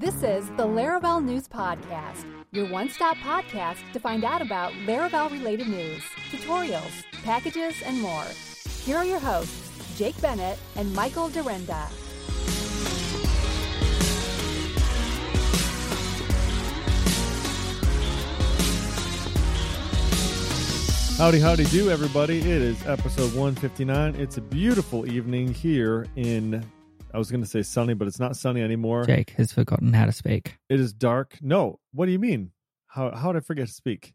This is the Laravel News Podcast, your one stop podcast to find out about Laravel related news, tutorials, packages, and more. Here are your hosts, Jake Bennett and Michael Dyrynda. Howdy, howdy, do everybody. It is episode 159. It's a beautiful evening here in, I was going to say sunny, but it's not sunny anymore. Jake has forgotten how to speak. It is dark. No, what do you mean? How, how did I forget to speak?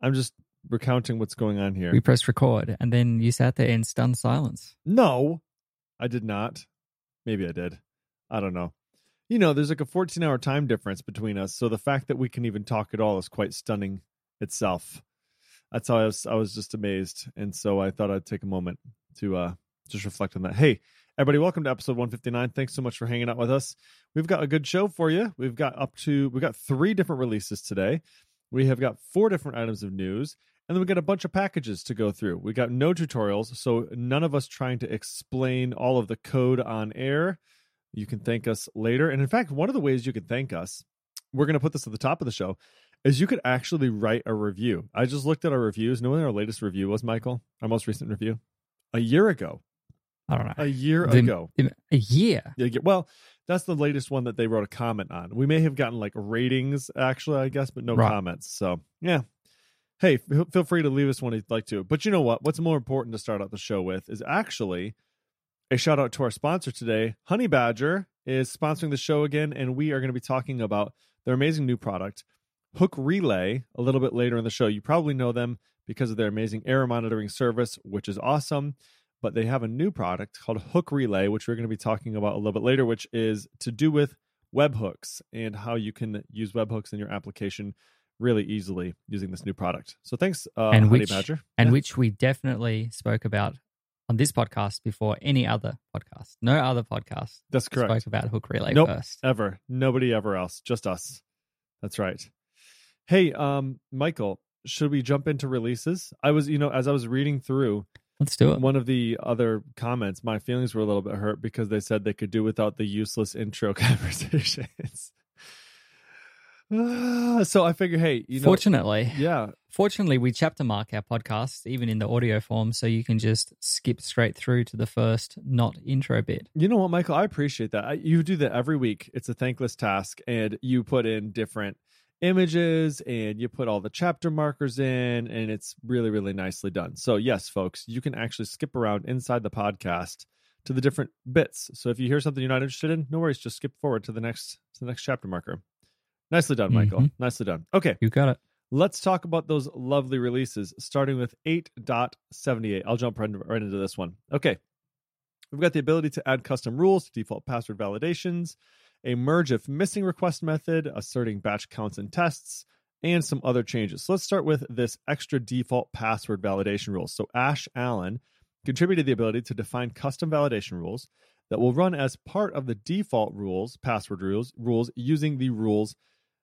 I'm just recounting what's going on here. We pressed record and then you sat there in stunned silence. No, I did not. Maybe I did. I don't know. You know, there's like a 14 hour time difference between us. So the fact that we can even talk at all is quite stunning itself. That's how I was, I was just amazed. And so I thought I'd take a moment to uh, just reflect on that. Hey, everybody, welcome to episode 159. Thanks so much for hanging out with us. We've got a good show for you. We've got up to, we've got three different releases today. We have got four different items of news. And then we got a bunch of packages to go through. We got no tutorials, so none of us trying to explain all of the code on air. You can thank us later. And in fact, one of the ways you can thank us, we're going to put this at the top of the show, is you could actually write a review. I just looked at our reviews. Know when our latest review was, Michael? Our most recent review? A year ago. I don't know. A year ago. A year. Yeah, well, that's the latest one that they wrote a comment on. We may have gotten like ratings, actually, I guess, but no Right. comments. So, yeah. Hey, f- feel free to leave us one if you'd like to. But you know what? What's more important to start out the show with is actually a shout out to our sponsor today. Honeybadger is sponsoring the show again, and we are going to be talking about their amazing new product, Hook Relay, a little bit later in the show. You probably know them because of their amazing error monitoring service, which is awesome. But they have a new product called Hook Relay, which we're going to be talking about a little bit later, which is to do with webhooks and how you can use webhooks in your application really easily using this new product. So thanks, uh, And Honey which- Badger. And Yeah. which we definitely spoke about on this podcast before any other podcast. No other podcast That's correct. spoke about Hook Relay Nope. first. Ever. Nobody ever else. Just us. That's right. Hey, um, Michael, should we jump into releases? I was, you know, as I was reading through Let's do it. one of the other comments, my feelings were a little bit hurt because they said they could do without the useless intro conversations. So I figure, hey, you know, Fortunately, yeah, fortunately, we chapter mark our podcast even in the audio form, so you can just skip straight through to the first not intro bit. You know what, Michael? I appreciate that. I, you do that every week. It's a thankless task, and you put in different images and you put all the chapter markers in, and it's really, really nicely done. So, yes, folks, you can actually skip around inside the podcast to the different bits. So, if you hear something you're not interested in, no worries, just skip forward to the next to the next chapter marker. Nicely done, Michael. Mhm. Nicely done. Okay, You got it. let's talk about those lovely releases, starting with 8.78. I'll jump right, right into this one. Okay. We've got the ability to add custom rules to default password validations, a merge if missing request method, asserting batch counts and tests, and some other changes. So let's start with this extra default password validation rules. So Ash Allen contributed the ability to define custom validation rules that will run as part of the default rules, password rules, rules using the rules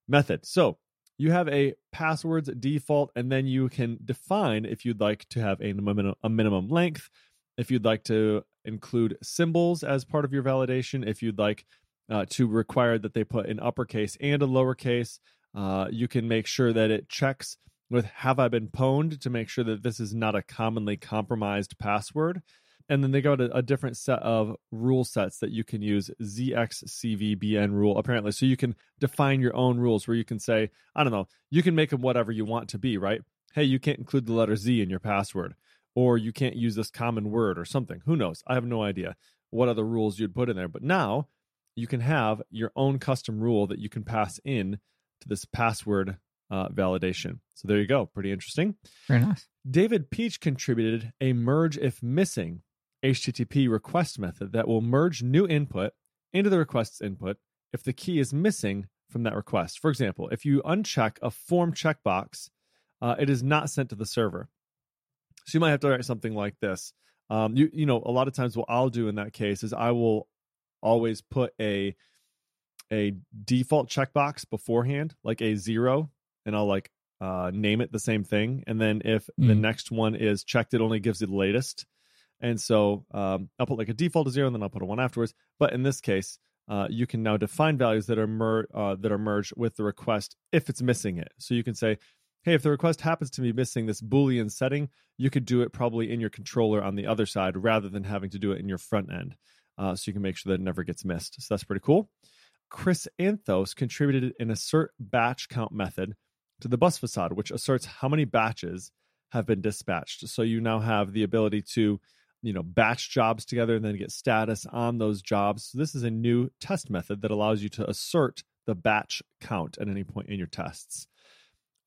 method. So you have a passwords default, and then you can define if you'd like to have a minimum, a minimum length, if you'd like to include symbols as part of your validation, if you'd like uh, to require that they put an uppercase and a lowercase, uh, you can make sure that it checks with have I been pwned to make sure that this is not a commonly compromised password. And then they got a, a different set of rule sets that you can use ZXCVBN rule apparently. So you can define your own rules where you can say, I don't know, you can make them whatever you want to be, right? Hey, you can't include the letter Z in your password, or you can't use this common word or something. Who knows? I have no idea what other rules you'd put in there. But now you can have your own custom rule that you can pass in to this password uh, validation. So there you go. Pretty interesting. Very nice. David Peach contributed a merge if missing HTTP request method that will merge new input into the request's input if the key is missing from that request. For example, if you uncheck a form checkbox, uh, it is not sent to the server. So you might have to write something like this. Um, you you know, a lot of times what I'll do in that case is I will always put a a default checkbox beforehand, like a zero, and I'll like uh, name it the same thing. And then if the Mm. next one is checked, it only gives you the latest. And so um, I'll put like a default to zero, and then I'll put a one afterwards. But in this case, uh, you can now define values that are mer- uh, that are merged with the request if it's missing it. So you can say, hey, if the request happens to be missing this Boolean setting, you could do it probably in your controller on the other side rather than having to do it in your front end. Uh, so you can make sure that it never gets missed. So that's pretty cool. Chris Anthos contributed an assert batch count method to the bus facade, which asserts how many batches have been dispatched. So you now have the ability to, you know, batch jobs together and then get status on those jobs. So this is a new test method that allows you to assert the batch count at any point in your tests.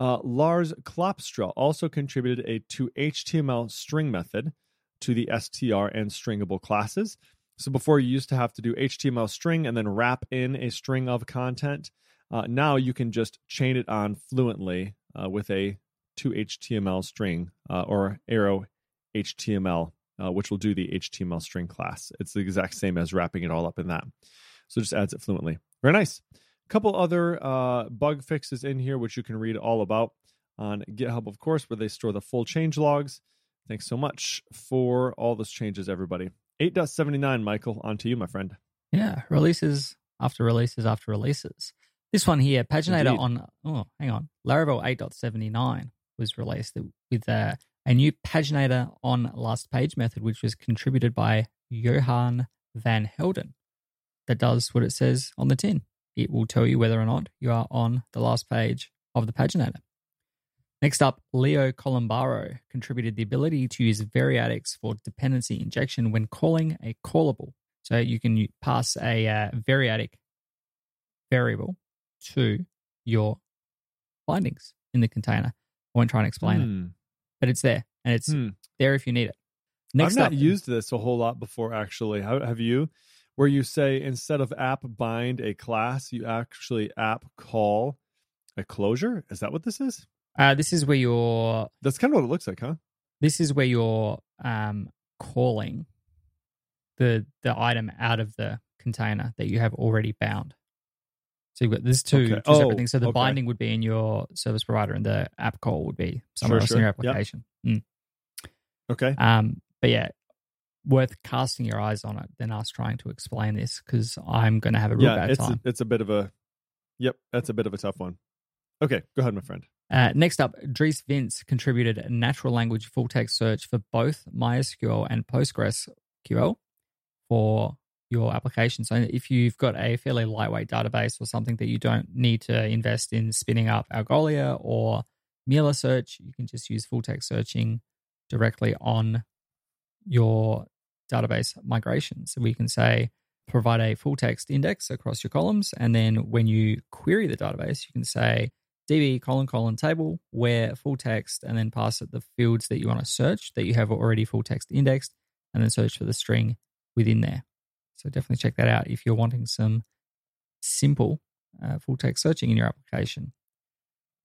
Uh, Lars Klopstra also contributed a to HTML string method to the str and stringable classes. So before you used to have to do HTML string and then wrap in a string of content. Uh, now you can just chain it on fluently uh, with a to HTML string uh, or arrow HTML, uh, which will do the HTML string class. It's the exact same as wrapping it all up in that. So just adds it fluently. Very nice. A couple other uh, bug fixes in here, which you can read all about on GitHub, of course, where they store the full change logs. Thanks so much for all those changes, everybody. 8.79, Michael, on to you, my friend. Yeah, releases after releases after releases. This one here, Paginator Indeed. on, oh, hang on, Laravel 8.79 was released with uh, a new Paginator on last page method, which was contributed by Johan van Helden, that does what it says on the tin. It will tell you whether or not you are on the last page of the Paginator. Next up, Leo Colombaro contributed the ability to use variadics for dependency injection when calling a callable. So you can pass a uh, variadic variable to your findings in the container. I won't try and explain it, Hmm. but it's there and it's Hmm. there if you need it. Next I've not up, used this a whole lot before, actually. How, have you? Where you say instead of app bind a class, you actually app call a closure. Is that what this is? Uh, this is where you're That's kind of what it looks like, huh? this is where you're um, calling the the item out of the container that you have already bound. So you've got there's two, Okay. two Oh, separate things. So the okay. binding would be in your service provider, and the app call would be somewhere Sure, else sure. in your Yep. application. Mm. Okay. Um, but yeah, worth casting your eyes on it than us trying to explain this because I'm going to have a real Yeah, bad it's time. a, it's a bit of a. Yep, that's a bit of a tough one. Okay, go ahead, my friend. Uh, next up, Dries Vints contributed natural language full text search for both MySQL and PostgreSQL for your application. So if you've got a fairly lightweight database or something that you don't need to invest in spinning up Algolia or Meilisearch, you can just use full text searching directly on your database migration. So we can say, provide a full text index across your columns. And then when you query the database, you can say db colon colon table where full text and then pass it the fields that you want to search that you have already full text indexed and then search for the string within there. So definitely check that out if you're wanting some simple uh, full text searching in your application.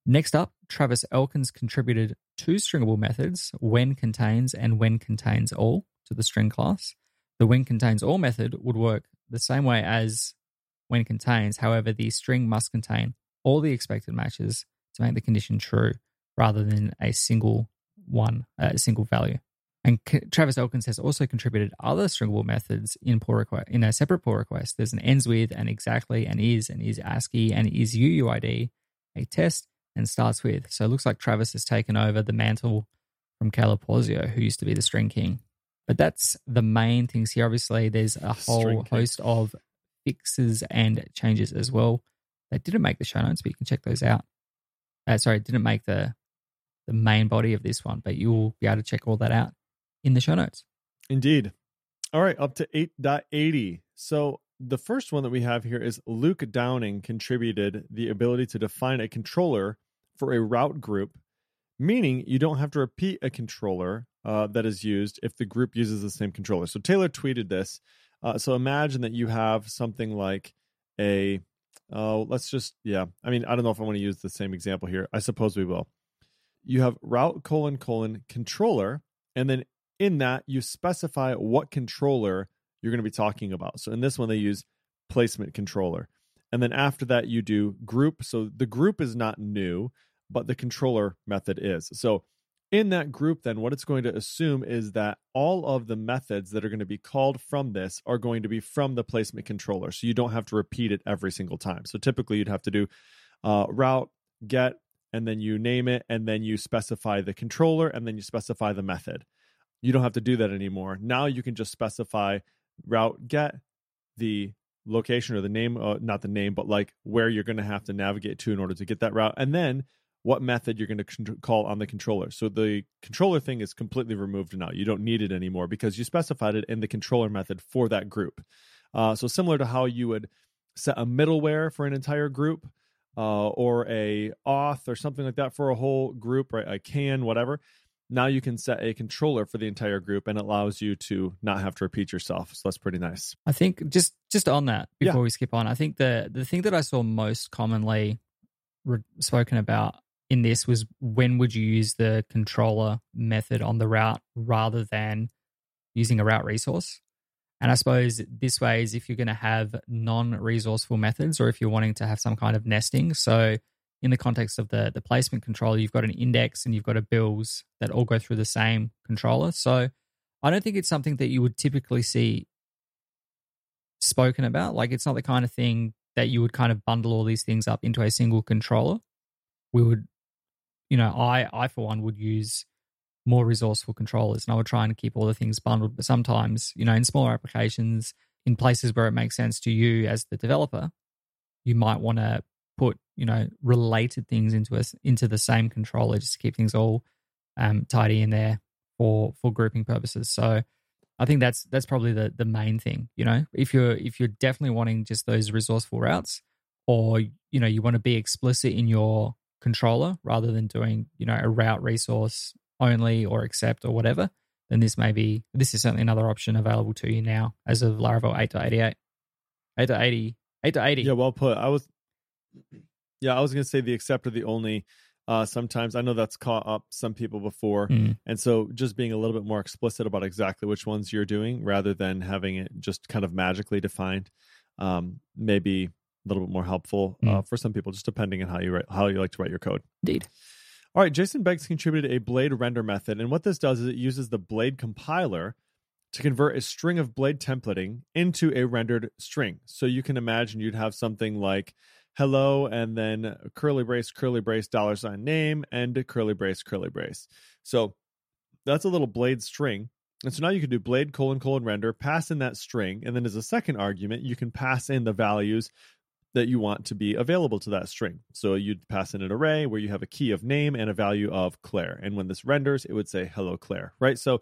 Next up, Travis Elkins contributed two stringable methods, when contains and when contains all, to the string class. The when contains all method would work the same way as when contains. However, the string must contain all the expected matches to make the condition true rather than a single one, uh, a single value. And C- Travis Elkins has also contributed other stringable methods in pull request in a separate pull request. There's an ends with, and exactly, and is, and is ASCII, and is UUID, a test, and starts with. So it looks like Travis has taken over the mantle from Caleb Porzio, who used to be the string king. But that's the main things here. Obviously, there's a whole host of fixes and changes as well that didn't make the show notes, but you can check those out. Uh, sorry, didn't make the the main body of this one, but you'll be able to check all that out in the show notes. Indeed. All right, up to 8.80. So the first one that we have here is Luke Downing contributed the ability to define a controller for a route group, meaning you don't have to repeat a controller uh, that is used if the group uses the same controller. So Taylor tweeted this. Uh, so imagine that you have something like a, oh, let's just, yeah. I mean, I don't know if I want to use the same example here. I suppose we will. You have route colon colon controller, and then in that you specify what controller you're going to be talking about. So in this one, they use placement controller. And then after that, you do group. So the group is not new, but the controller method is. So in that group, then what it's going to assume is that all of the methods that are going to be called from this are going to be from the placement controller. So you don't have to repeat it every single time. So typically you'd have to do uh, route, get, and then you name it, and then you specify the controller, and then you specify the method. You don't have to do that anymore. Now you can just specify route get, the location or the name, uh, not the name, but like where you're going to have to navigate to in order to get that route, and then what method you're going to call on the controller. So the controller thing is completely removed now. You don't need it anymore because you specified it in the controller method for that group. Uh, so similar to how you would set a middleware for an entire group uh, or a auth or something like that for a whole group, right? A can, whatever. Now you can set a controller for the entire group and it allows you to not have to repeat yourself. So that's pretty nice. I think just just on that before Yeah. we skip on, I think the the thing that I saw most commonly re- spoken about in this was when would you use the controller method on the route rather than using a route resource. And I suppose this way is if you're going to have non-resourceful methods or if you're wanting to have some kind of nesting. So in the context of the the placement controller, you've got an index and you've got a bills that all go through the same controller. So I don't think it's something that you would typically see spoken about. Like it's not the kind of thing that you would kind of bundle all these things up into a single controller. We would, you know, I I for one would use more resourceful controllers and I would try and keep all the things bundled. But sometimes, you know, in smaller applications, in places where it makes sense to you as the developer, you might want to put, you know, related things into us into the same controller just to keep things all um, tidy in there for for grouping purposes. So I think that's that's probably the the main thing. You know, if you're if you're definitely wanting just those resourceful routes, or you know you want to be explicit in your controller rather than doing you know a route resource only or accept or whatever, then this may be this is certainly another option available to you now as of Laravel 8.88, 8.80, 8.80. Yeah, well put. I was, yeah, I was going to say the accept or the only. Uh, sometimes I know that's caught up some people before, Mm. and so just being a little bit more explicit about exactly which ones you're doing, rather than having it just kind of magically defined, um, may be a little bit more helpful uh, for some people, just depending on how you write, how you like to write your code. Indeed. All right, Jason Beggs contributed a blade render method, and what this does is it uses the blade compiler to convert a string of blade templating into a rendered string. So you can imagine you'd have something like hello and then curly brace, curly brace, dollar sign name, and curly brace, curly brace. So that's a little blade string. And so now you can do blade colon colon render, pass in that string, and then as a second argument, you can pass in the values that you want to be available to that string. So you'd pass in an array where you have a key of name and a value of Claire. And when this renders, it would say hello Claire, right? So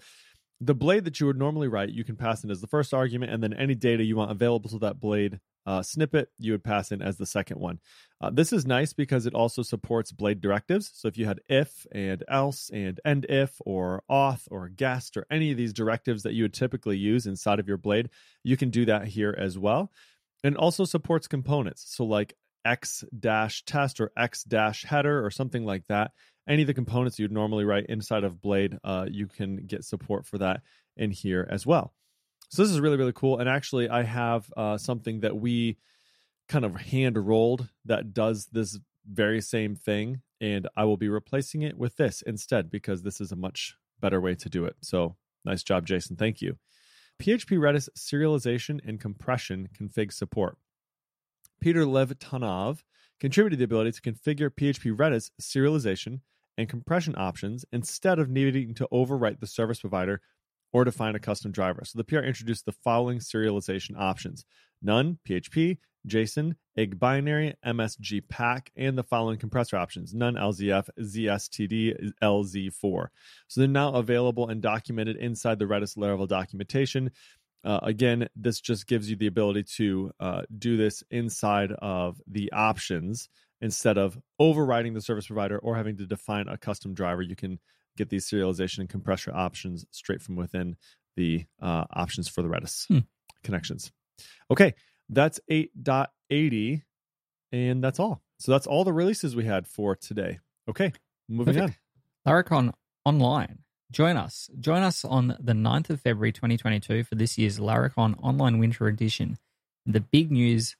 the blade that you would normally write, you can pass in as the first argument, and then any data you want available to that blade uh, snippet, you would pass in as the second one. Uh, this is nice because it also supports blade directives. So if you had if and else and end if or auth or guest or any of these directives that you would typically use inside of your blade, you can do that here as well. And also supports components. So like x dash test or x dash header or something like that. Any of the components you'd normally write inside of Blade, uh, you can get support for that in here as well. So this is really really cool. And actually, I have uh, something that we kind of hand rolled that does this very same thing, and I will be replacing it with this instead because this is a much better way to do it. So nice job, Jason. Thank you. PHP Redis serialization and compression config support. Peter Levtanov contributed the ability to configure PHP Redis serialization and compression options instead of needing to overwrite the service provider or define a custom driver. So the PR introduced the following serialization options none, PHP, JSON, igbinary, MSG pack, and the following compressor options none, LZF, ZSTD, LZ4. So they're now available and documented inside the Redis Laravel documentation. Uh, again, this just gives you the ability to uh, do this inside of the options instead of overriding the service provider or having to define a custom driver. You can get these serialization and compressor options straight from within the uh, options for the Redis Hmm. connections. Okay, that's 8.80, and that's all. So that's all the releases we had for today. Okay, moving Perfect. Laracon Online. Join us. Join us on the 9th of February 2022 for this year's Laracon Online Winter Edition. The big news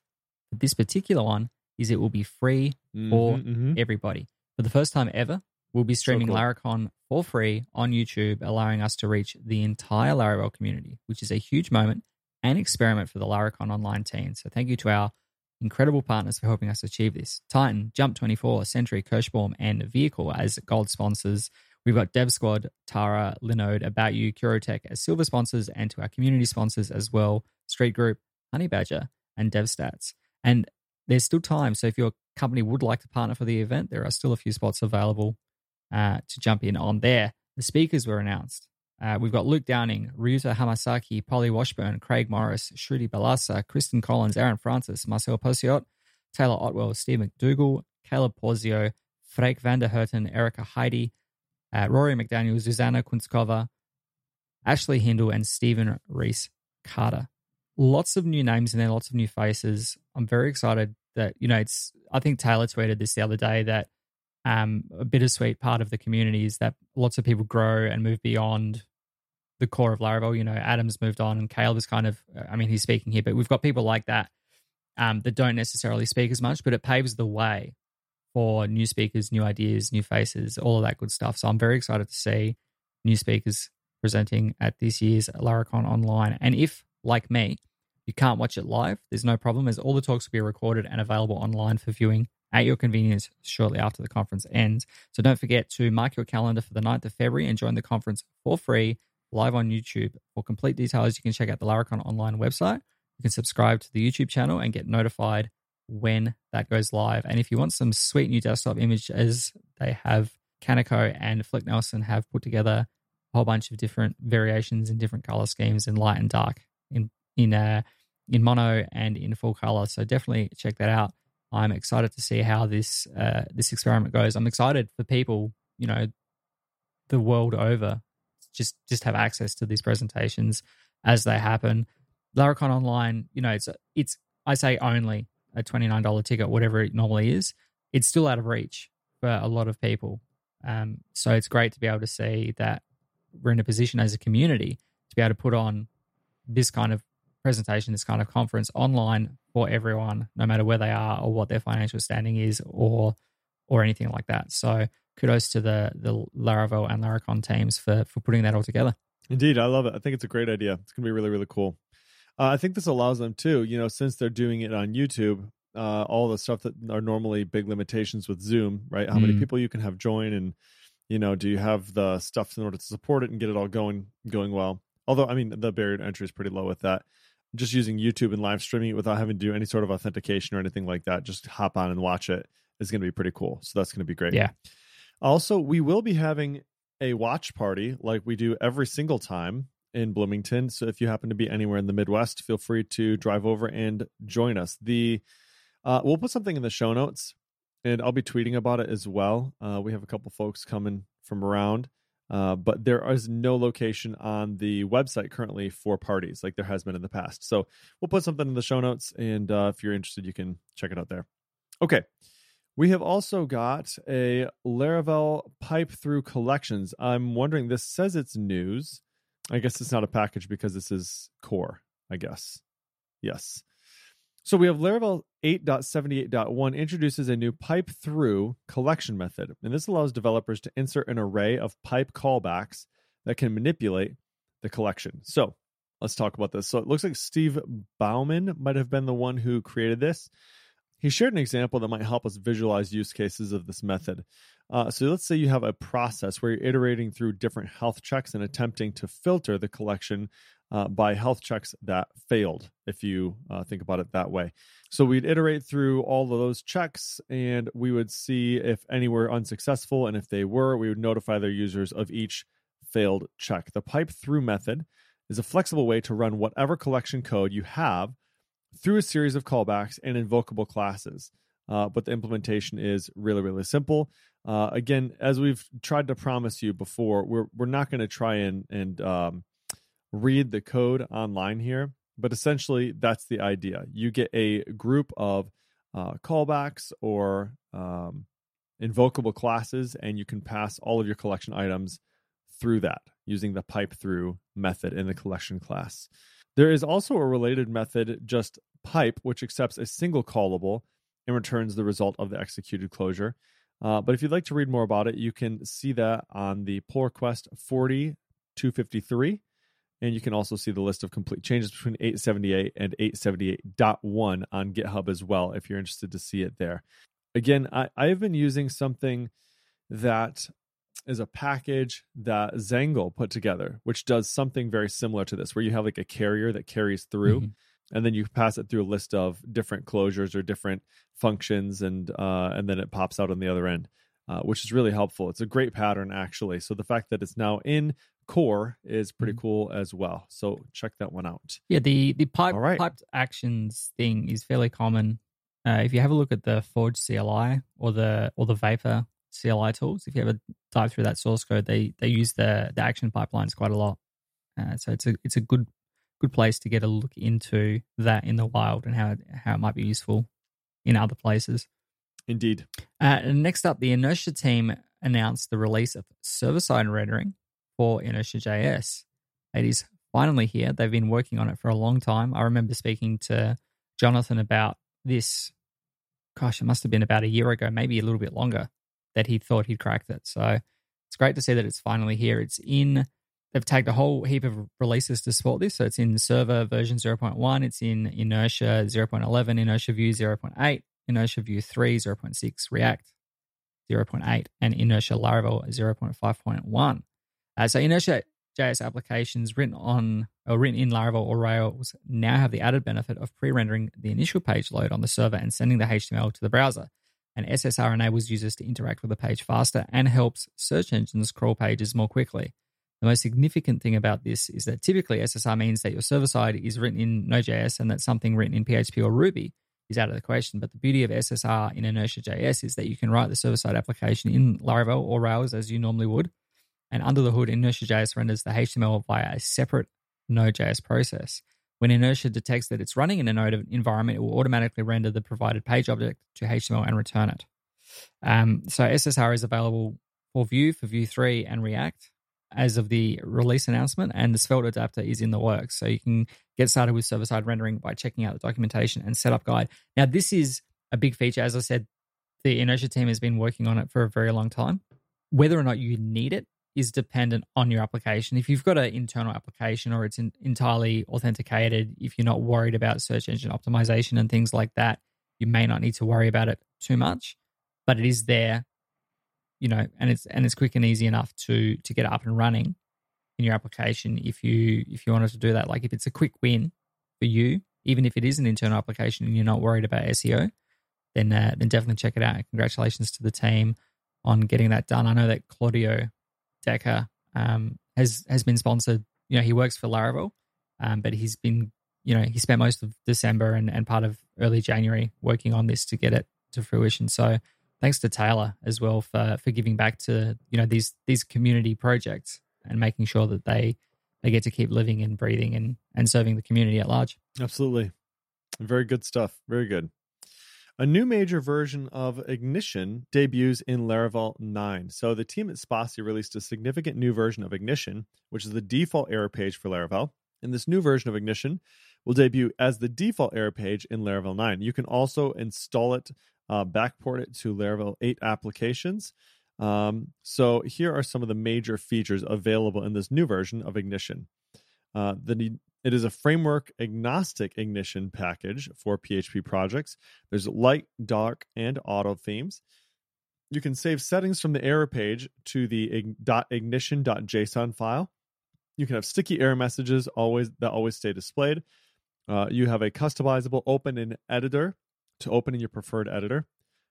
for this particular one is it will be free on. For Mhm, mhm. everybody. For the first time ever, We'll be streaming cool. Laracon for free on YouTube, allowing us to reach the entire Laravel community, which is a huge moment and experiment for the Laracon online team. So thank you to our incredible partners for helping us achieve this. Titan, Jump24, Sentry, Kirschbaum, and Vehikl as gold sponsors. We've got Dev Squad, Tara, Linode, About You, Curotech as silver sponsors, and to our community sponsors as well, Street Group, Honeybadger, and DevStats. And there's still time. So if your company would like to partner for the event, there are still a few spots available uh, to jump in on there. The speakers were announced. Uh, we've got Luke Downing, Ryuta Hamasaki, Polly Washburn, Craig Morris, Shruti Balasa, Kristen Collins, Aaron Francis, Marcel Pociot, Taylor Otwell, Steve McDougall, Caleb Porzio, Freek van der Herten, Erica Heidi, uh, Rory McDaniel, Zuzana Kunckova, Ashley Hindle, and Stephen Reese Carter. Lots of new names in there, lots of new faces. I'm very excited that, you know, it's, I think Taylor tweeted this the other day that um, a bittersweet part of the community is that lots of people grow and move beyond the core of Laravel. You know, Adam's moved on and Caleb is kind of, I mean, he's speaking here, but we've got people like that um, that don't necessarily speak as much, but it paves the way for new speakers, new ideas, new faces, all of that good stuff. So I'm very excited to see new speakers presenting at this year's Laracon Online. And if, like me, you can't watch it live, there's no problem, as all the talks will be recorded and available online for viewing at your convenience shortly after the conference ends. So don't forget to mark your calendar for the 9th of February and join the conference for free live on YouTube. For complete details, you can check out the Laracon online website. You can subscribe to the YouTube channel and get notified when that goes live. And if you want some sweet new desktop images, they have Kaneko and Flick Nelson have put together a whole bunch of different variations in different color schemes in light and dark in in uh, in mono and in full color. So definitely check that out. I'm excited to see how this uh, this experiment goes. I'm excited for people, you know, the world over, just just have access to these presentations as they happen. Laracon Online, you know, it's it's I say only a twenty nine dollar ticket, whatever it normally is. It's still out of reach for a lot of people. Um, so it's great to be able to see that we're in a position as a community to be able to put on this kind of presentation, this kind of conference online for everyone, no matter where they are or what their financial standing is or or anything like that. So kudos to the the Laravel and Laracon teams for for putting that all together. Indeed, I love it. I think it's a great idea. It's going to be really, really cool. Uh, I think this allows them too, you know, since they're doing it on YouTube, uh, all the stuff that are normally big limitations with Zoom, right? How many Mm. people you can have join, and you know, do you have the stuff in order to support it and get it all going going well? Although, I mean, the barrier to entry is pretty low with that. Just using YouTube and live streaming it without having to do any sort of authentication or anything like that, just hop on and watch it is going to be pretty cool. So that's going to be great. Yeah. Also, we will be having a watch party like we do every single time in Bloomington. So if you happen to be anywhere in the Midwest, feel free to drive over and join us. The uh, we'll put something in the show notes, and I'll be tweeting about it as well. Uh, we have a couple folks coming from around, uh, but there is no location on the website currently for parties like there has been in the past. So we'll put something in the show notes, and uh, if you're interested, you can check it out there. Okay. We have also got a Laravel pipe through collections. I'm wondering, this says it's news. I guess it's not a package because this is core, I guess. Yes. So we have Laravel 8.78.1 introduces a new pipe through collection method. And this allows developers to insert an array of pipe callbacks that can manipulate the collection. So let's talk about this. So it looks like Steve Bauman might have been the one who created this. He shared an example that might help us visualize use cases of this method. Uh, so let's say you have a process where you're iterating through different health checks and attempting to filter the collection uh, by health checks that failed, if you uh, think about it that way. So we'd iterate through all of those checks and we would see if any were unsuccessful. And if they were, we would notify their users of each failed check. The pipe through method is a flexible way to run whatever collection code you have through a series of callbacks and invocable classes. Uh, but the implementation is really, really simple. Uh, again, as we've tried to promise you before, we're we're not going to try and and um, read the code online here, but essentially that's the idea. You get a group of uh, callbacks or um, invocable classes, and you can pass all of your collection items through that using the pipe through method in the collection class. There is also a related method, just pipe, which accepts a single callable and returns the result of the executed closure. Uh, but if you'd like to read more about it, you can see that on the pull request 40253. And you can also see the list of complete changes between 878 and 878.1 on GitHub as well, if you're interested to see it there. Again, I, I've been using something that is a package that Zangle put together, which does something very similar to this, where you have like a carrier that carries through. Mm-hmm and then you pass it through a list of different closures or different functions and uh, and then it pops out on the other end uh, which is really helpful it's a great pattern actually so the fact that it's now in core is pretty mm-hmm. cool as well so check that one out yeah the the pipe, right. piped actions thing is fairly common uh, if you have a look at the forge cli or the or the vapor cli tools if you ever dive through that source code they they use the the action pipelines quite a lot uh, so it's a it's a good good place to get a look into that in the wild and how how it might be useful in other places. Indeed. Uh, next up, the Inertia team announced the release of server side rendering for Inertia JS. It is finally here. They've been working on it for a long time. I remember speaking to Jonathan about this. Gosh, it must have been about a year ago, maybe a little bit longer, that he thought he'd cracked it. So it's great to see that it's finally here. It's in they've tagged a whole heap of releases to support this. So it's in server version 0.1, it's in Inertia 0.11, Inertia Vue 0.8, Inertia Vue 3, 0.6, React 0.8, and Inertia Laravel 0.5.1. Uh, so Inertia JS applications written on or written in Laravel or Rails now have the added benefit of pre-rendering the initial page load on the server and sending the HTML to the browser. And SSR enables users to interact with the page faster and helps search engines crawl pages more quickly. The most significant thing about this is that typically SSR means that your server side is written in Node.js and that something written in PHP or Ruby is out of the question. But the beauty of SSR in Inertia.js is that you can write the server side application in Laravel or Rails as you normally would. And under the hood, Inertia.js renders the HTML via a separate Node.js process. When Inertia detects that it's running in a Node environment, it will automatically render the provided page object to HTML and return it. Um, so SSR is available for Vue, for Vue 3, and React as of the release announcement, and the Svelte adapter is in the works. So you can get started with server side rendering by checking out the documentation and setup guide. Now, this is a big feature. As I said, the Inertia team has been working on it for a very long time. Whether or not you need it is dependent on your application. If you've got an internal application or it's in, entirely authenticated, if you're not worried about search engine optimization and things like that, you may not need to worry about it too much. But it is there you know, and it's and it's quick and easy enough to to get up and running in your application if you if you wanted to do that. Like if it's a quick win for you, even if it is an internal application and you're not worried about SEO, then uh, then definitely check it out. congratulations to the team on getting that done. I know that Claudio Dekker um, has has been sponsored. You know, he works for Laravel, um, but he's been you know he spent most of December and, and part of early January working on this to get it to fruition. So thanks to Taylor as well for for giving back to you know these these community projects and making sure that they they get to keep living and breathing and and serving the community at large. Absolutely, very good stuff. Very good. A new major version of Ignition debuts in Laravel 9. So the team at Spatie released a significant new version of Ignition, which is the default error page for Laravel. And this new version of Ignition will debut as the default error page in Laravel 9. You can also install it uh, backport it to Laravel 8 applications. Um, so here are some of the major features available in this new version of Ignition. Uh, the, it is a framework agnostic Ignition package for PHP projects. There's light, dark, and auto themes. You can save settings from the error page to the .ignition.json file. You can have sticky error messages always that always stay displayed. Uh, you have a customizable open in editor to open in your preferred editor.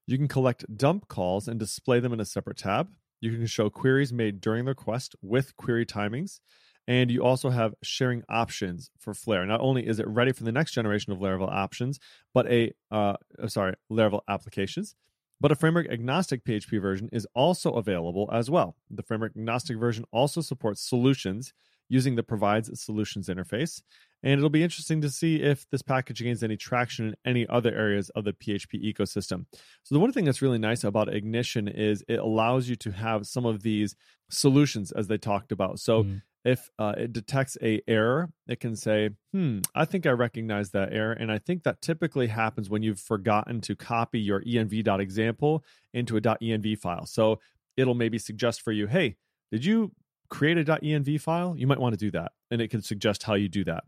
You can collect dump calls and display them in a separate tab. You can show queries made during the request with query timings. And you also have sharing options for Flare. Not only is it ready for the next generation of Laravel options, but a uh, uh sorry Laravel applications, but a framework agnostic PHP version is also available as well. The framework agnostic version also supports solutions using the provides solutions interface. And it'll be interesting to see if this package gains any traction in any other areas of the PHP ecosystem. So, the one thing that's really nice about Ignition is it allows you to have some of these solutions as they talked about. So, mm. If uh, it detects a error, it can say, "Hmm, I think I recognize that error," and I think that typically happens when you've forgotten to copy your env.example into a .env file. So it'll maybe suggest for you, "Hey, did you create a .env file? You might want to do that," and it can suggest how you do that.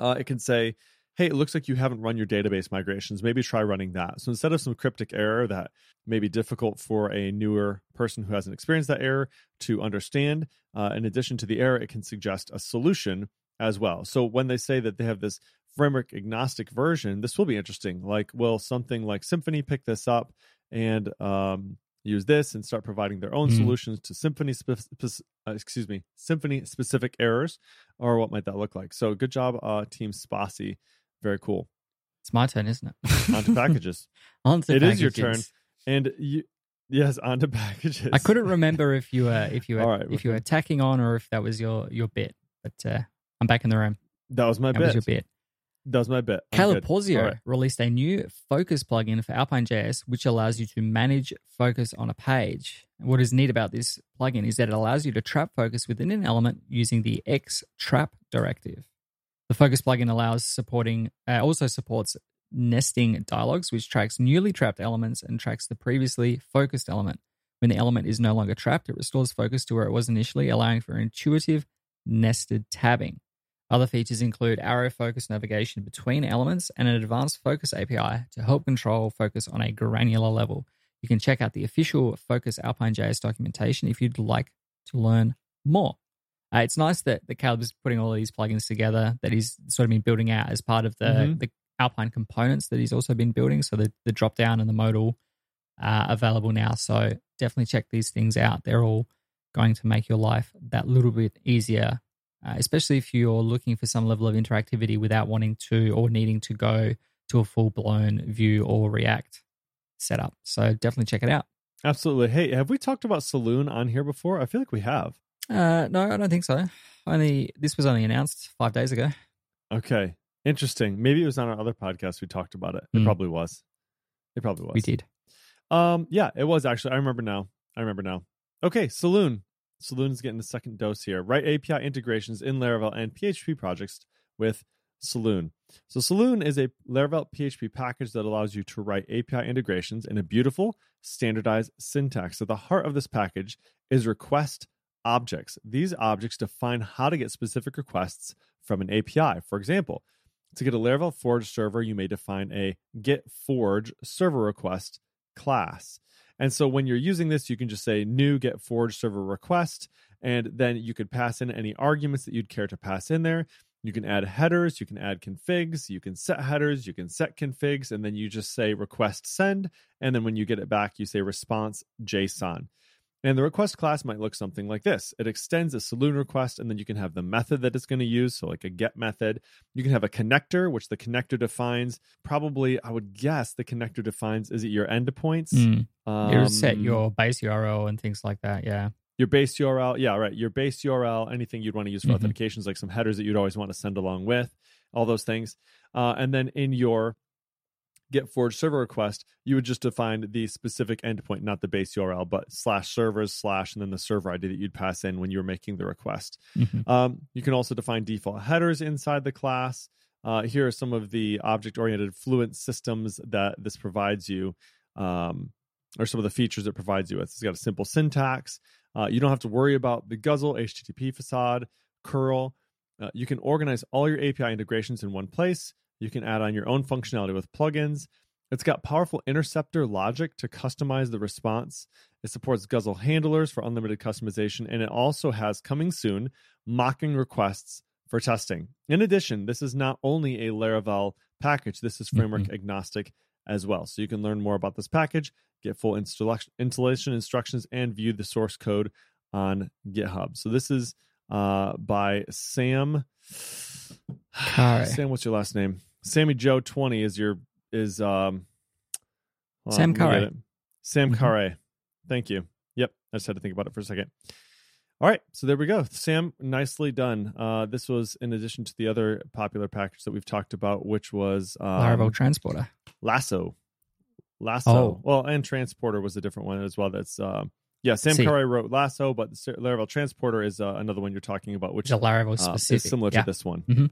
Uh, it can say, hey, it looks like you haven't run your database migrations. Maybe try running that. So instead of some cryptic error that may be difficult for a newer person who hasn't experienced that error to understand, uh, in addition to the error, it can suggest a solution as well. So when they say that they have this framework agnostic version, this will be interesting. Like, will something like Symfony pick this up and um, use this and start providing their own mm. solutions to Symfony, spe- spe- uh, excuse me, Symfony specific errors, or what might that look like? So good job, uh, Team Spatie very cool. It's my turn, isn't it? onto packages. onto it packages. is your turn, and you. Yes, onto packages. I couldn't remember if you were if you were right, if you were tacking on or if that was your your bit, but uh, I'm back in the room. That was my bit. that bit. Was your bit. That was my bit. I'm Caleb Porzio right. released a new focus plugin for Alpine.js, which allows you to manage focus on a page. What is neat about this plugin is that it allows you to trap focus within an element using the X trap directive. The Focus plugin allows supporting uh, also supports nesting dialogues, which tracks newly trapped elements and tracks the previously focused element. When the element is no longer trapped, it restores focus to where it was initially, allowing for intuitive nested tabbing. Other features include arrow focus navigation between elements and an advanced focus API to help control focus on a granular level. You can check out the official Focus Alpine.js documentation if you'd like to learn more. Uh, it's nice that, that Caleb is putting all of these plugins together that he's sort of been building out as part of the, mm-hmm. the Alpine components that he's also been building. So the, the drop down and the modal are available now. So definitely check these things out. They're all going to make your life that little bit easier, uh, especially if you're looking for some level of interactivity without wanting to or needing to go to a full blown Vue or React setup. So definitely check it out. Absolutely. Hey, have we talked about Saloon on here before? I feel like we have. Uh, no, I don't think so. Only this was only announced five days ago. Okay, interesting. Maybe it was on our other podcast we talked about it. It mm. probably was. It probably was. We did. Um, yeah, it was actually. I remember now. I remember now. Okay, Saloon. Saloon is getting the second dose here. Write API integrations in Laravel and PHP projects with Saloon. So Saloon is a Laravel PHP package that allows you to write API integrations in a beautiful, standardized syntax. So the heart of this package is request objects. These objects define how to get specific requests from an API. For example, to get a Laravel Forge server, you may define a get Forge server request class. And so when you're using this, you can just say new get Forge server request, and then you could pass in any arguments that you'd care to pass in there. You can add headers, you can add configs, you can set headers, you can set configs, and then you just say request send. And then when you get it back, you say response JSON. And the request class might look something like this. It extends a saloon request, and then you can have the method that it's going to use. So, like a get method. You can have a connector, which the connector defines. Probably, I would guess the connector defines is it your endpoints? Mm. Um, you set your base URL and things like that. Yeah. Your base URL. Yeah, right. Your base URL, anything you'd want to use for mm-hmm. authentications, like some headers that you'd always want to send along with, all those things. Uh, and then in your get forge server request, you would just define the specific endpoint, not the base URL, but slash servers slash and then the server ID that you'd pass in when you were making the request. Mm-hmm. Um, you can also define default headers inside the class. Uh, here are some of the object oriented fluent systems that this provides you, um, or some of the features it provides you with. It's got a simple syntax. Uh, you don't have to worry about the Guzzle, HTTP facade, curl. Uh, you can organize all your API integrations in one place. You can add on your own functionality with plugins. It's got powerful interceptor logic to customize the response. It supports Guzzle handlers for unlimited customization, and it also has coming soon mocking requests for testing. In addition, this is not only a Laravel package, this is framework mm-hmm. agnostic as well. So you can learn more about this package, get full installation instructions, and view the source code on GitHub. So this is uh, by Sam. Sam, what's your last name? Sammy Joe twenty is your is um Sam Carre. Sam mm-hmm. Carre. Thank you. Yep, I just had to think about it for a second. All right, so there we go. Sam, nicely done. Uh, this was in addition to the other popular package that we've talked about, which was um, Laravel Transporter, Lasso, Lasso. Oh. Well, and Transporter was a different one as well. That's uh, Yeah, Sam See. Carey wrote Lasso, but the Laravel Transporter is uh, another one you're talking about, which Which is Laravel uh, specific. is similar Yeah. to this one. Mhm.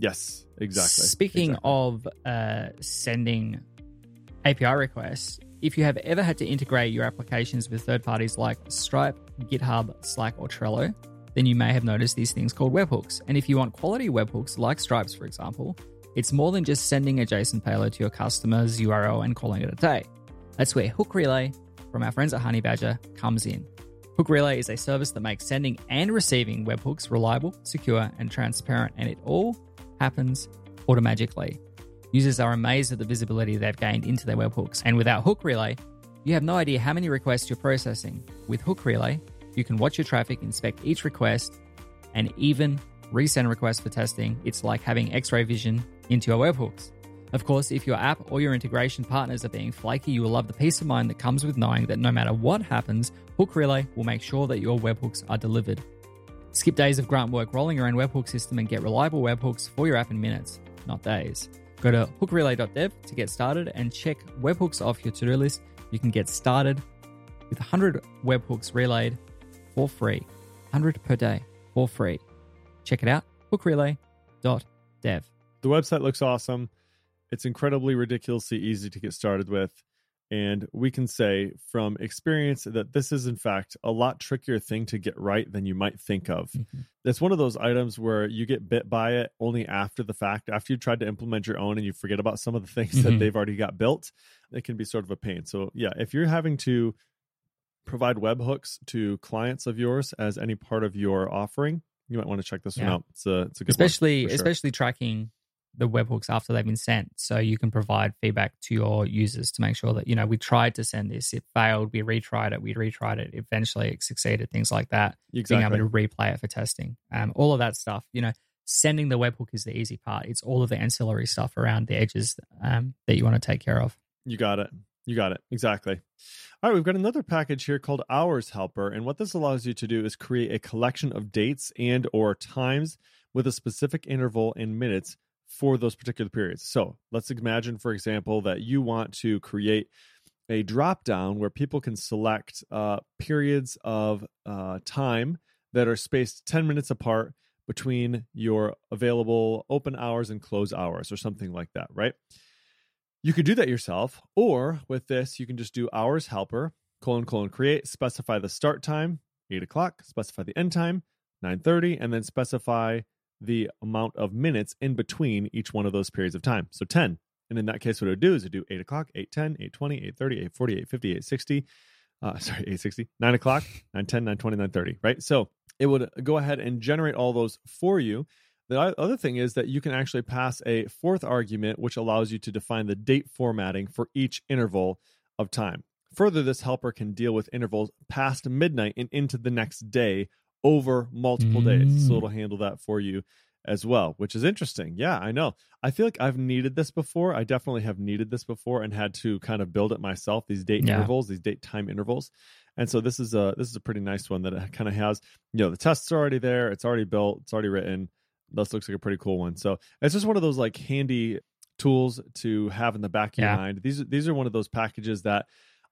Yes, exactly. Speaking exactly. of uh, sending API requests, if you have ever had to integrate your applications with third parties like Stripe, GitHub, Slack, or Trello, then you may have noticed these things called webhooks. And if you want quality webhooks like Stripe's, for example, it's more than just sending a JSON payload to your customer's URL and calling it a day. That's where Hook Relay from our friends at Honeybadger comes in. Hook Relay is a service that makes sending and receiving webhooks reliable, secure, and transparent, and it all happens automatically. Users are amazed at the visibility they've gained into their webhooks, and without Hook Relay, you have no idea how many requests you're processing. With Hook Relay, you can watch your traffic, inspect each request, and even resend requests for testing. It's like having x ray vision into your webhooks. Of course, if your app or your integration partners are being flaky, you will love the peace of mind that comes with knowing that no matter what happens, Hook Relay will make sure that your webhooks are delivered. Skip days of grunt work rolling your own webhook system and get reliable webhooks for your app in minutes, not days. Go to hookrelay.dev to get started and check webhooks off your to do list. You can get started with 100 webhooks relayed for free, 100 per day for free. Check it out, hookrelay.dev. the website looks awesome. It's incredibly ridiculously easy to get started with. And we can say from experience that this is, in fact, a lot trickier thing to get right than you might think of. Mhm. It's one of those items where you get bit by it only after the fact, after you tried to implement your own and you forget about some of the things that Mhm. they've already got built. It can be sort of a pain. So, yeah, if you're having to provide webhooks to clients of yours as any part of your offering, you might want to check this one out. It's a, it's a good especially sure. especially tracking the webhooks after they've been sent so you can provide feedback to your users to make sure that you know we tried to send this it failed we retried it we retried it eventually it succeeded things like that exactly. being able to replay it for testing um, all of that stuff you know sending the webhook is the easy part it's all of the ancillary stuff around the edges um, that you want to take care of You got it. You got it. Exactly. All right, we've got another package here called Hours Helper, and what this allows you to do is create a collection of dates and or times with a specific interval in minutes for those particular periods. So, let's imagine for example that you want to create a drop down where people can select uh, periods of uh, time that are spaced 10 minutes apart between your available open hours and close hours or something like that, right? You could do that yourself, or with this, you can just do hours helper, colon, colon, create, specify the start time, 8 o'clock, specify the end time, 9.30, and then specify the amount of minutes in between each one of those periods of time. So 10. And in that case, what it would do is it would do 8 o'clock, 8.10, 8.20, 8.30, 8.40, 8.50, 8.60, uh, sorry, 8.60, 9 o'clock, 9.10, 9.20, 9.30, right? So it would go ahead and generate all those for you. The other thing is that you can actually pass a fourth argument, which allows you to define the date formatting for each interval of time. Further, this helper can deal with intervals past midnight and into the next day over multiple days. So Mm. it'll handle that for you as well, which is interesting. Yeah, I know. I feel like I've needed this before. I definitely have needed this before and had to kind of build it myself. These date Yeah. intervals, these date time intervals, and so this is a this is a pretty nice one that it kind of has. You know, the tests are already there. It's already built. It's already written. This looks like a pretty cool one. So it's just one of those like handy tools to have in the back of Yeah. your mind. These these are one of those packages that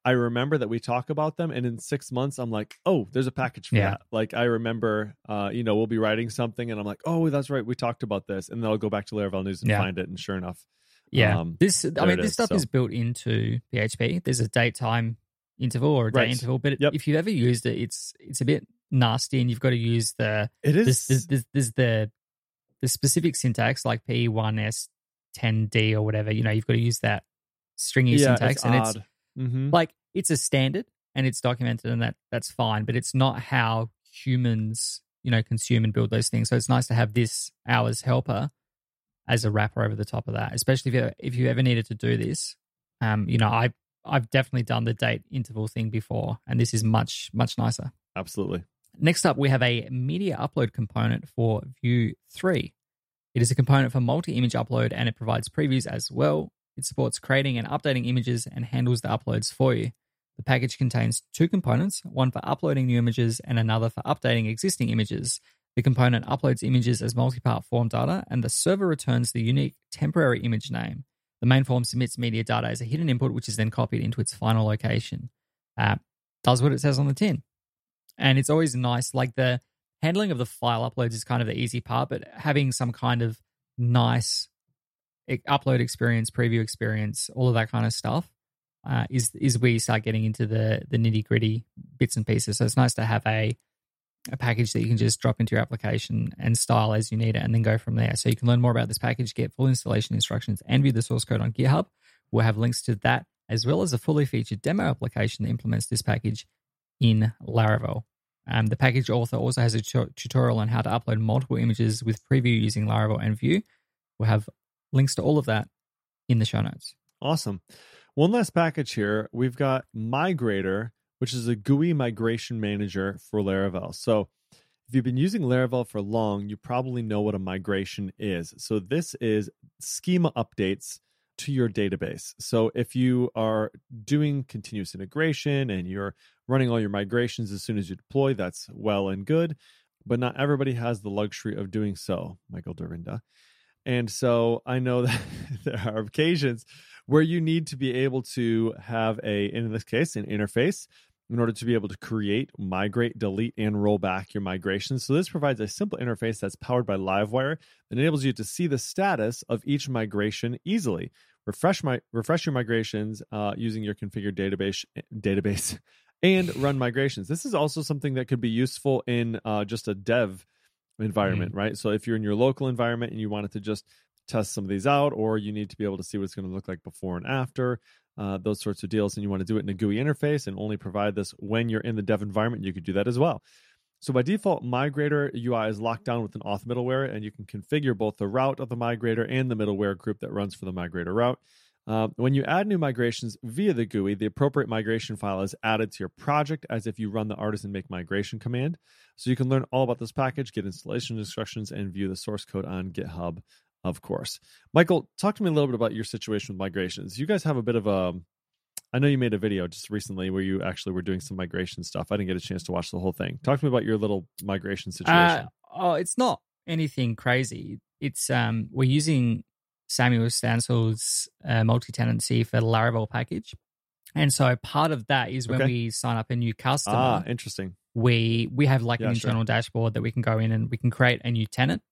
I remember that we talk about them, and in six months, I'm like, oh, there's a package for Yeah. that. Like I remember, uh, you know, we'll be writing something, and I'm like, oh, that's right, we talked about this, and then I'll go back to Laravel News and Yeah. find it, and sure enough, Yeah, Um, this I mean this is, stuff so. is built into PHP. There's a date time interval or a day Right. interval, but Yep. if you've ever used it, it's it's a bit nasty, and you've got to use the it is. there's, there's the the specific syntax like P1S 10D or whatever. You know, you've got to use that stringy yeah, syntax, it's and odd. it's hmm like it's a standard and it's documented, and that that's fine. But it's not how humans you know consume and build those things. So it's nice to have this hours helper as a wrapper over the top of that, especially if you if you ever needed to do this. Um, you know, I I've definitely done the date interval thing before, and this is much much nicer. Absolutely. Next up, we have a media upload component for Vue 3. It is a component for multi image upload and it provides previews as well. It supports creating and updating images and handles the uploads for you. The package contains two components one for uploading new images and another for updating existing images. The component uploads images as multi part form data, and the server returns the unique temporary image name. The main form submits media data as a hidden input, which is then copied into its final location. Uh, does what it says on the tin. And it's always nice. Like the handling of the file uploads is kind of the easy part, but having some kind of nice upload experience, preview experience, all of that kind of stuff uh, is is where you start getting into the the nitty gritty bits and pieces. So it's nice to have a a package that you can just drop into your application and style as you need it, and then go from there. So you can learn more about this package, get full installation instructions, and view the source code on GitHub. We'll have links to that as well as a fully featured demo application that implements this package in Laravel. Um, the package author also has a tutorial on how to upload multiple images with preview using Laravel and Vue. We'll have links to all of that in the show notes. Awesome. One last package here. We've got Migrator, which is a GUI migration manager for Laravel. So if you've been using Laravel for long, you probably know what a migration is. So this is schema updates to your database. So if you are doing continuous integration and you're running all your migrations as soon as you deploy, that's well and good. But not everybody has the luxury of doing so, Michael Dyrynda. And so I know that there are occasions where you need to be able to have a, in this case, an interface in order to be able to create, migrate, delete, and roll back your migrations. So this provides a simple interface that's powered by Livewire that enables you to see the status of each migration easily. Refresh my refresh your migrations uh, using your configured database database and run migrations. This is also something that could be useful in uh, just a dev environment, right? So if you're in your local environment and you wanted to just test some of these out, or you need to be able to see what it's going to look like before and after, uh, those sorts of deals, and you want to do it in a GUI interface and only provide this when you're in the dev environment, you could do that as well. So by default, Migrator UI is locked down with an auth middleware, and you can configure both the route of the migrator and the middleware group that runs for the migrator route. Uh, when you add new migrations via the GUI, the appropriate migration file is added to your project as if you run the artisan make migration command. So you can learn all about this package, get installation instructions, and view the source code on GitHub, of course. Michael, talk to me a little bit about your situation with migrations. You guys have a bit of a I know you made a video just recently where you actually were doing some migration stuff. I didn't get a chance to watch the whole thing. Talk to me about your little migration situation. Uh, oh, it's not anything crazy. It's um, we're using Samuel Stancl's uh, multi-tenancy for the Laravel package, and so part of that is when Okay. we sign up a new customer, ah, interesting. we we have like Yeah, an sure. internal dashboard that we can go in and we can create a new tenant,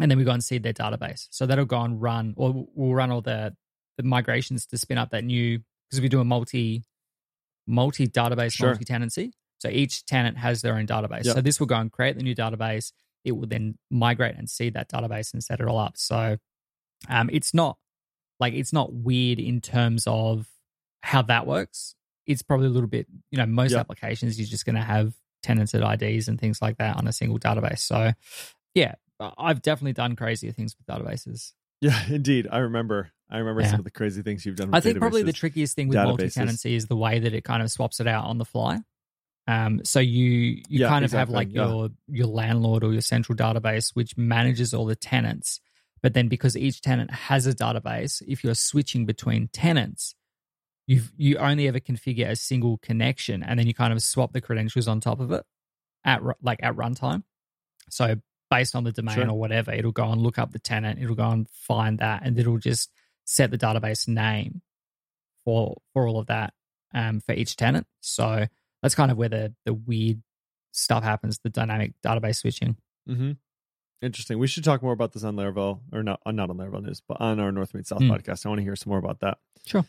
and then we go and seed their database. So that'll go and run, or we'll run all the the migrations to spin up that new because we do a multi multi database Sure. multi tenancy. So each tenant has their own database. Yep. So this will go and create the new database. It will then migrate and seed that database and set it all up. So um, it's not like it's not weird in terms of how that works. It's probably a little bit, you know, most Yep. applications you're just going to have tenanted IDs and things like that on a single database. So yeah, I've definitely done crazier things with databases. Yeah, indeed. I remember. I remember Yeah. some of the crazy things you've done. With I think probably the trickiest thing with databases. multi-tenancy is the way that it kind of swaps it out on the fly. Um, so you you Yeah, kind of exactly, have like yeah. your your landlord or your central database which manages all the tenants. But then because each tenant has a database, if you're switching between tenants, you you only ever configure a single connection, and then you kind of swap the credentials on top of it at like at runtime. So based on the domain Sure. or whatever, it'll go and look up the tenant. It'll go and find that, and it'll just set the database name for for all of that um, for each tenant. So that's kind of where the the weird stuff happens, the dynamic database switching. Mm-hmm. Interesting. We should talk more about this on Laravel, or not, uh, not on Laravel News, but on our North Meet South Mm. podcast. I want to hear some more about that. Sure.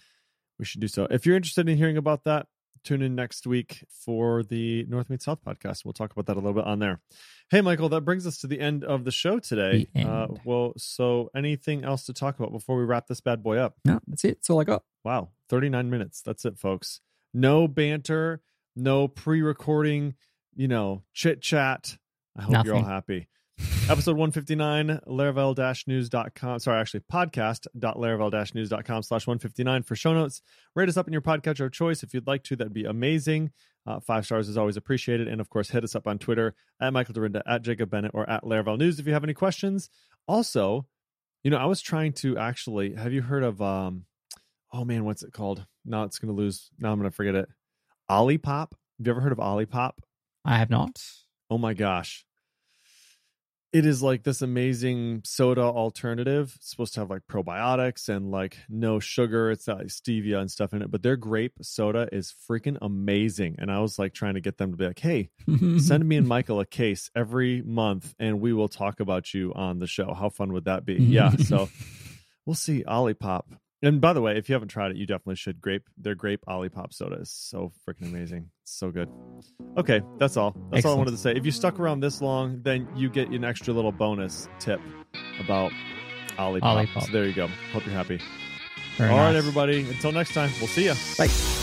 We should do so. If you're interested in hearing about that, tune in next week for the North Meet South podcast. We'll talk about that a little bit on there. Hey, Michael, that brings us to the end of the show today. The Uh, well, so anything else to talk about before we wrap this bad boy up? No, that's it. That's all I got. Wow, 39 minutes. That's it, folks. No banter, no pre recording, you know, chit chat. I hope you're all happy. Episode 159, Laravel news.com. Sorry, actually, podcast.laravel news.com slash 159 for show notes. Rate us up in your podcatcher of choice. If you'd like to, that'd be amazing. Uh, five stars is always appreciated. And of course, hit us up on Twitter at Michael Dyrynda, at Jacob Bennett, or at Laravel News if you have any questions. Also, you know, I was trying to actually, have you heard of, um, oh man, what's it called? Now it's going to lose. Now I'm going to forget it. Olipop. Have you ever heard of Olipop? I have not. Oh my gosh. It is like this amazing soda alternative. It's supposed to have like probiotics and like no sugar. It's got like stevia and stuff in it, but their grape soda is freaking amazing. And I was like trying to get them to be like, hey, send me and Michael a case every month and we will talk about you on the show. How fun would that be? Yeah. So we'll see. Olipop. And by the way, if you haven't tried it, you definitely should. Grape, their grape Olipop soda is so freaking amazing. It's so good. Okay, that's all. That's Excellent. all I wanted to say. If you stuck around this long, then you get an extra little bonus tip about Olipop. Olipop. So there you go. Hope you're happy. Very all right, nice. everybody. Until next time, we'll see you. Bye.